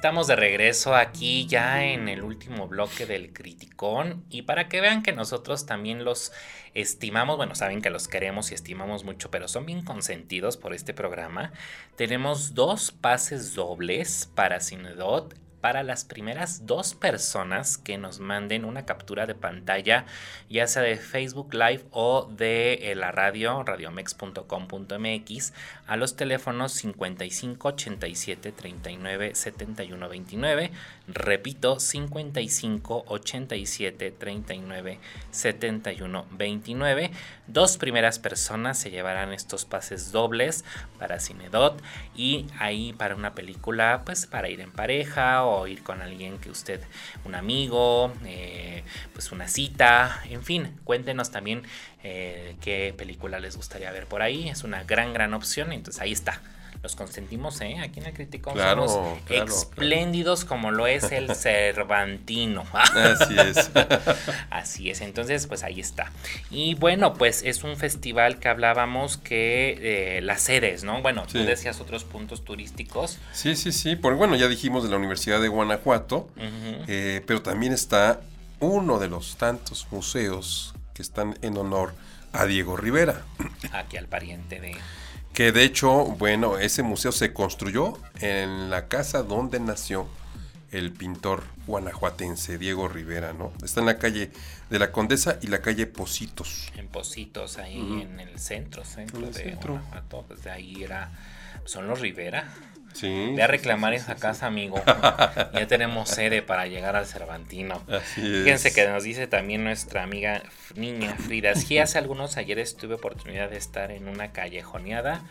Estamos de regreso aquí ya en el último bloque del Criticón y para que vean que nosotros también los estimamos, bueno, saben que los queremos y estimamos mucho, pero son bien consentidos por este programa, tenemos dos pases dobles para Cinedot para las primeras dos personas que nos manden una captura de pantalla, ya sea de Facebook Live o de eh, la radio, radiomex.com.mx, a los teléfonos 55 87 39 71 29. Repito, 55 87 39 71 29. Dos primeras personas se llevarán estos pases dobles para Cinedot y ahí para una película, pues para ir en pareja ir con alguien que usted, un amigo, eh, pues una cita, en fin, cuéntenos también eh, qué película les gustaría ver por ahí. Es una gran, gran opción. Entonces ahí está los consentimos, ¿eh? Aquí en el Criticón somos espléndidos como lo es el [laughs] Cervantino. Así es. [laughs] Así es, entonces pues ahí está. Y bueno, pues es un festival que hablábamos que eh, las sedes, ¿no? Bueno, tú decías otros puntos turísticos. Sí, sí, sí, porque bueno, ya dijimos de la Universidad de Guanajuato, eh, pero también está uno de los tantos museos que están en honor a Diego Rivera. Aquí al pariente de que de hecho, bueno, ese museo se construyó en la casa donde nació el pintor guanajuatense Diego Rivera, ¿no? Está en la calle de la Condesa y la calle Positos. En Positos, ahí en el centro, centro de centro. Guanajuato, pues de ahí era, son los Rivera. Sí. Ve a reclamar esa casa, amigo. [laughs] ya tenemos sede para llegar al Cervantino. Fíjense que nos dice también nuestra amiga niña Frida. Sí, hace algunos ayeres tuve oportunidad de estar en una callejoneada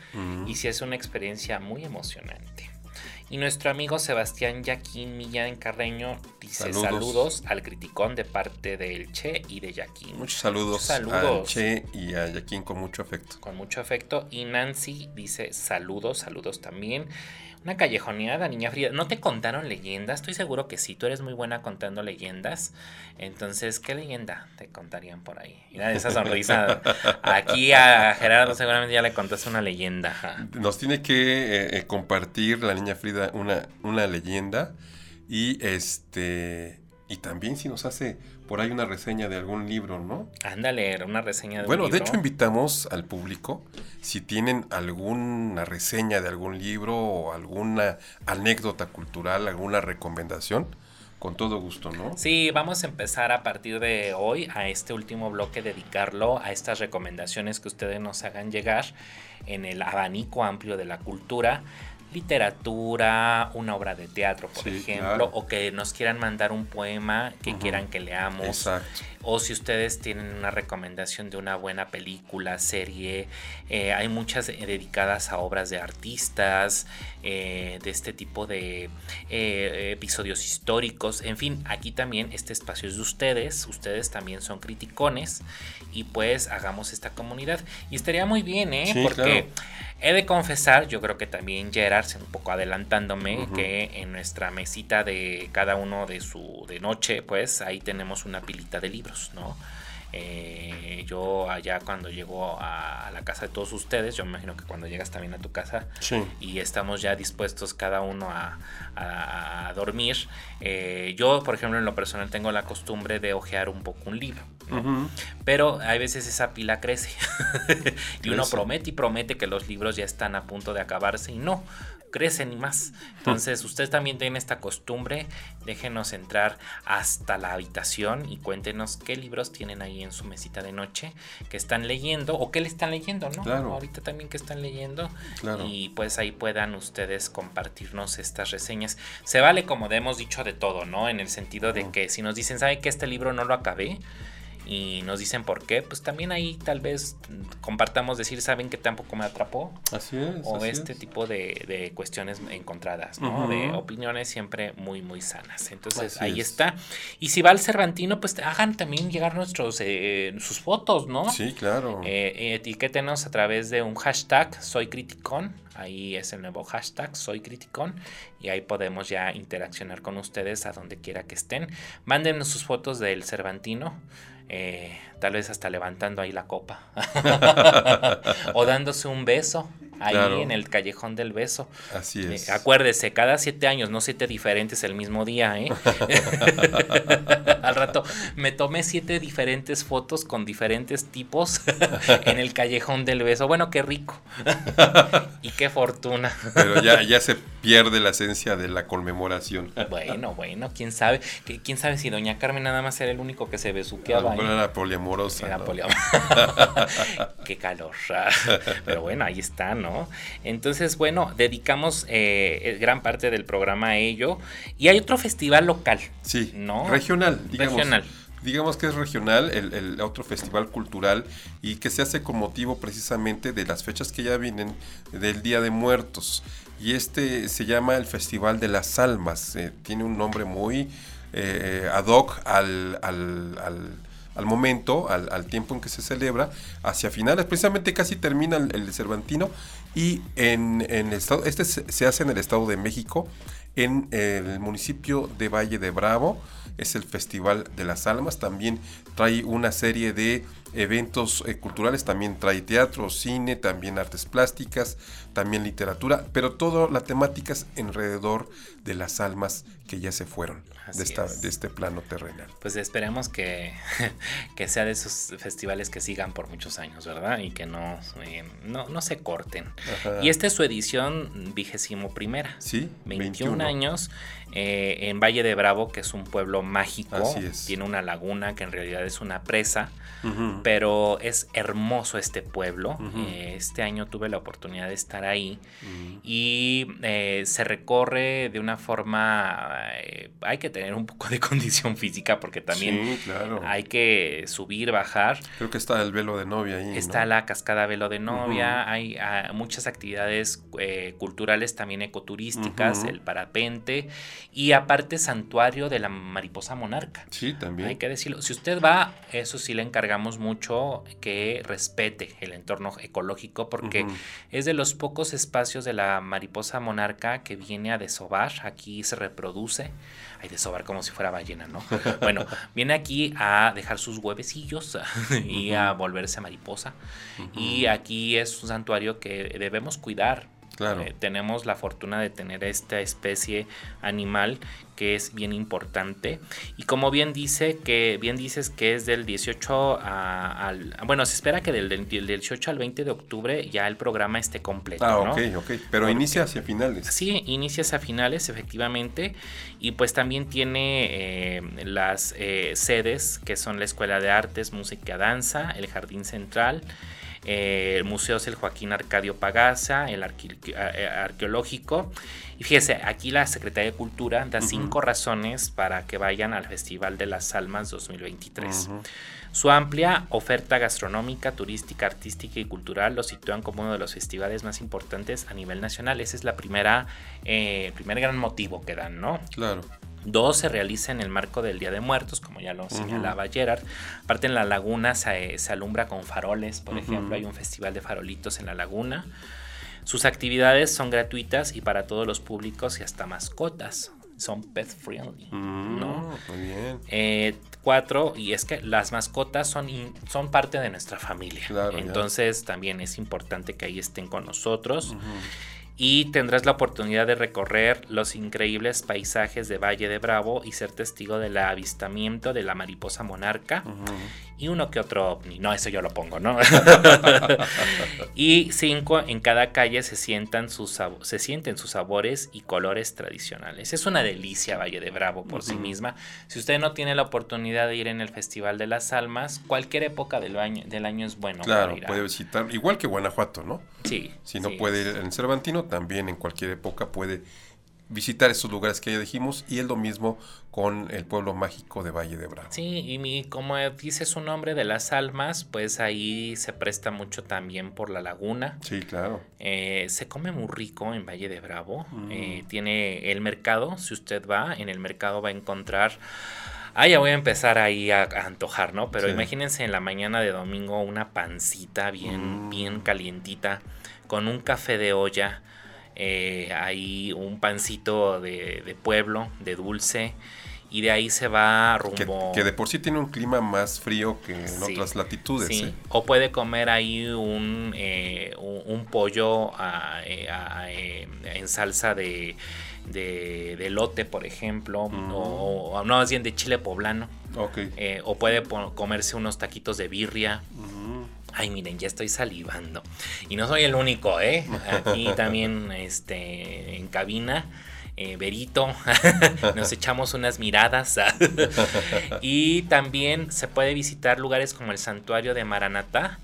y sí es una experiencia muy emocionante. Y nuestro amigo Sebastián Yaquín Millán Carreño dice saludos. al criticón de parte del Che y de Yaquín. Muchos saludos, saludos. Che y a Yaquín con mucho afecto. Con mucho afecto. Y Nancy dice saludos, saludos también. Una callejoneada, niña fría. ¿No te contaron leyendas? Estoy seguro que sí. Tú eres muy buena contando leyendas. Entonces, ¿qué leyenda te contarían por ahí? Mira esa sonrisa. Aquí a Gerardo seguramente ya le contaste una leyenda. Nos tiene que eh, eh, compartir la niña Frida una, una leyenda. Y este. Y también si nos hace por ahí una reseña de algún libro, ¿no? Ándale, una reseña de bueno, un libro. Bueno, de hecho invitamos al público si tienen alguna reseña de algún libro o alguna anécdota cultural, alguna recomendación. Con todo gusto, ¿no? Sí, vamos a empezar a partir de hoy a este último bloque, dedicarlo a estas recomendaciones que ustedes nos hagan llegar en el abanico amplio de la cultura literatura, una obra de teatro, por Sí, ejemplo, claro. o que nos quieran mandar un poema que quieran que leamos. Exacto. O si ustedes tienen una recomendación de una buena película, serie, eh, hay muchas eh, dedicadas a obras de artistas, eh, de este tipo de eh, episodios históricos. En fin, aquí también este espacio es de ustedes. Ustedes también son criticones y pues hagamos esta comunidad. Y estaría muy bien, ¿eh? Sí, Porque claro. he de confesar, yo creo que también Gerard, un poco adelantándome, que en nuestra mesita de cada uno de su de noche, pues ahí tenemos una pilita de libros, ¿no? Eh, yo allá cuando llego a, a la casa de todos ustedes, yo me imagino que cuando llegas también a tu casa Sí. y estamos ya dispuestos cada uno a, a- a dormir, eh, yo por ejemplo en lo personal tengo la costumbre de hojear un poco un libro. Pero hay veces esa pila crece [laughs] y uno promete y promete que los libros ya están a punto de acabarse y no, crecen y más. Entonces, ustedes también tienen esta costumbre, déjenos entrar hasta la habitación y cuéntenos qué libros tienen ahí en su mesita de noche que están leyendo o qué le están leyendo, ¿no? Claro. Ahorita también que están leyendo Claro. y pues ahí puedan ustedes compartirnos estas reseñas. Se vale como hemos dicho de todo, ¿no? En el sentido de que si nos dicen, ¿sabe que este libro no lo acabé? Y nos dicen por qué, pues también ahí tal vez compartamos decir, ¿saben que tampoco me atrapó? Así es. O así este es. tipo de, de cuestiones encontradas, ¿no? De opiniones siempre muy, muy sanas. Entonces Así ahí es. está. Y si va al Cervantino, pues hagan también llegar nuestros eh, sus fotos, ¿no? Sí, claro. Eh, etiquétenos a través de un hashtag soy criticón. Ahí es el nuevo hashtag soy criticón. Y ahí podemos ya interaccionar con ustedes a donde quiera que estén. Mándenos sus fotos del Cervantino. Eh, tal vez hasta levantando ahí la copa. [laughs] o dándose un beso ahí Claro. en el callejón del beso. Así Eh, es. acuérdese, cada siete años, no siete diferentes el mismo día, ¿eh? [laughs] Al rato me tomé siete diferentes fotos con diferentes tipos en el callejón del beso. Bueno, qué rico. [laughs] y qué fortuna. Pero ya, ya se pierde la esencia de la conmemoración. Bueno, bueno, quién sabe. Quién sabe si Doña Carmen nada más era el único que se besuqueaba. era poliamorosa. Era. [laughs] Qué calor. Pero bueno, ahí está, ¿no? Entonces, bueno, dedicamos eh, gran parte del programa a ello. Y hay otro festival local. Sí, ¿No? regional, digamos. Regional. Digamos que es regional, el, el otro festival cultural y que se hace con motivo precisamente de las fechas que ya vienen del Día de Muertos. Y este se llama el Festival de las Almas. eh, tiene un nombre muy eh, ad hoc al, al- al- al momento, al, al tiempo en que se celebra, hacia finales. Precisamente casi termina el, el Cervantino y en, en el estado, este se, se hace en el Estado de México, en el municipio de Valle de Bravo. Es el Festival de las Almas. También trae una serie de eventos eh, culturales. También trae teatro, cine, también artes plásticas, también literatura. Pero toda la temática es alrededor de las almas que ya se fueron de, esta, es. de este plano terrenal. Pues esperemos que, [laughs] que sea de esos festivales que sigan por muchos años, ¿verdad? Y que no, eh, no, no se corten. Ajá. Y esta es su edición vigésimo primera. Sí, 21, 21. años eh, en Valle de Bravo, que es un pueblo mágico. Así es. Tiene una laguna que en realidad es una presa, pero es hermoso este pueblo. Eh, este año tuve la oportunidad de estar ahí Ujú. y eh, se recorre de una forma, hay que tener un poco de [laughs] condición física porque también Sí, claro. hay que subir, bajar. Creo que está el velo de novia ahí. ¿no? Está la cascada Velo de Novia, hay ah, muchas actividades culturales también ecoturísticas, el parapente y aparte santuario de la mariposa monarca. Sí, también. Hay que decirlo, si usted va, eso sí le encargamos mucho que respete el entorno ecológico porque es de los pocos espacios de la mariposa monarca que viene a desovar, aquí se reproduce, ay desovar como si fuera ballena, ¿no? [laughs] Bueno, viene aquí a dejar sus huevecillos [laughs] y a volverse mariposa y aquí es un santuario que debemos cuidar. Claro. Eh, tenemos la fortuna de tener esta especie animal que es bien importante y como bien dice que bien dices que es del 18 a- al bueno se espera que del, del 18 al 20 de octubre ya el programa esté completo Ah, ¿no? ok, ok. Pero Porque- inicia hacia finales. Sí, inicias a finales, efectivamente, y pues también tiene eh, las eh, sedes que son la Escuela de Artes, Música Danza, el Jardín Central, eh, el museo es el Joaquín Arcadio Pagaza, el eh, arqueológico. Y fíjese, aquí la Secretaría de Cultura da cinco razones para que vayan al Festival de las Almas 2023. Su amplia oferta gastronómica, turística, artística y cultural lo sitúan como uno de los festivales más importantes a nivel nacional. Ese es la primera, eh, primer gran motivo que dan, ¿no? Claro. Dos se realiza en el marco del Día de Muertos, como ya lo señalaba Gerard. Aparte en la laguna se, alumbra con faroles, por ejemplo, hay un festival de farolitos en la laguna. Sus actividades son gratuitas y para todos los públicos y hasta mascotas son pet friendly, mm, ¿no? Muy bien. Eh, cuatro, y es que las mascotas son, son parte de nuestra familia. Entonces también es importante que ahí estén con nosotros y tendrás la oportunidad de recorrer los increíbles paisajes de Valle de Bravo y ser testigo del avistamiento de la mariposa monarca y uno que otro ovni. No, eso yo lo pongo, ¿no? [laughs] y cinco, en cada calle se, sientan sus, se sienten sus sabores y colores tradicionales. Es una delicia Valle de Bravo por sí misma. Si usted no tiene la oportunidad de ir en el Festival de las Almas, cualquier época del año, del año es bueno. Claro, puede visitar, igual que Guanajuato, ¿no? Sí. Si no puede ir en Cervantino, también en cualquier época puede visitar esos lugares que ya dijimos y es lo mismo con el pueblo mágico de Valle de Bravo. Sí, y como dice su nombre de las almas, pues ahí se presta mucho también por la laguna. Sí, claro. Eh, se come muy rico en Valle de Bravo. Mm. Eh, tiene el mercado, si usted va, en el mercado va a encontrar... Ah, ya voy a empezar ahí a, antojar, ¿no? Pero imagínense en la mañana de domingo una pancita bien, mm. bien calientita, con un café de olla, eh, hay un pancito de, pueblo, de dulce, y de ahí se va rumbo... Que, de por sí tiene un clima más frío que en otras latitudes. Sí. ¿eh? O puede comer ahí un, eh, un, pollo en salsa de, de, lote, por ejemplo, mm. o, no, más bien de chile poblano. o puede comerse unos taquitos de birria. Ay, miren, ya estoy salivando. Y no soy el único, ¿eh? Aquí [laughs] también, este, en cabina. Eh, Berito, [laughs] nos echamos unas miradas. [laughs] y también se puede visitar lugares como el santuario de Maranatá,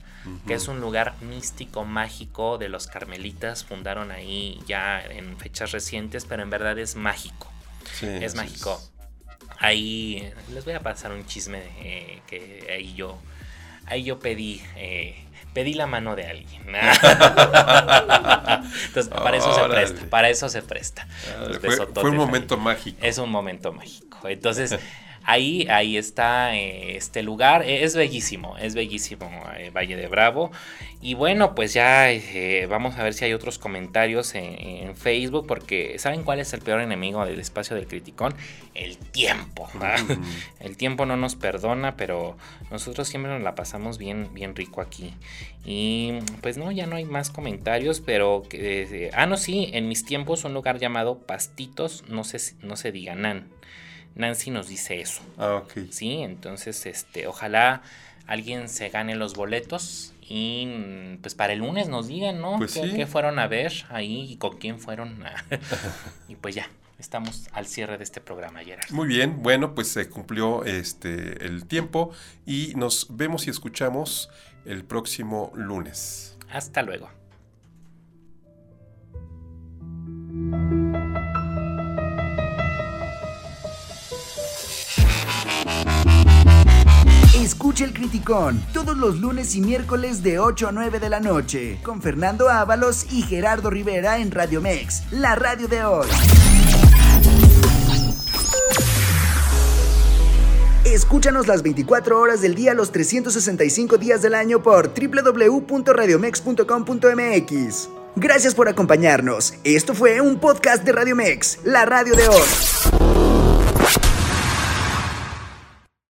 que es un lugar místico, mágico de los carmelitas. Fundaron ahí ya en fechas recientes, pero en verdad es mágico. es mágico. Ahí les voy a pasar un chisme eh, que ahí yo ahí yo pedí, eh, pedí la mano de alguien. [laughs] Entonces, para eso se presta, para eso se presta. Ah, fue, un momento mágico. Es un momento mágico. Entonces, [laughs] ahí, ahí está eh, este lugar. E, es bellísimo, es bellísimo eh, Valle de Bravo. Y bueno, pues ya eh, vamos a ver si hay otros comentarios en, Facebook, porque ¿saben cuál es el peor enemigo del espacio del criticón? El tiempo. El tiempo no nos perdona, pero nosotros siempre nos la pasamos bien, bien rico aquí. Y pues no, ya no hay más comentarios, pero... ah, no, sí, en mis tiempos un lugar llamado Pastitos, no se, no se diga Nan. Nancy nos dice eso. Ah, ok. Sí, entonces, este, ojalá alguien se gane los boletos y pues para el lunes nos digan, ¿no? Pues ¿Qué, fueron a ver ahí y con quién fueron? [laughs] y pues ya, estamos al cierre de este programa, Gerard. Muy bien, bueno, pues se cumplió este el tiempo y nos vemos y escuchamos el próximo lunes. Hasta luego. Escucha el Criticón todos los lunes y miércoles de 8 a 9 de la noche con Fernando Ábalos y Gerardo Rivera en Radio Mex, la radio de hoy. Escúchanos las 24 horas del día, los 365 días del año por www.radiomex.com.mx. Gracias por acompañarnos. Esto fue un podcast de Radio Mex, la radio de hoy.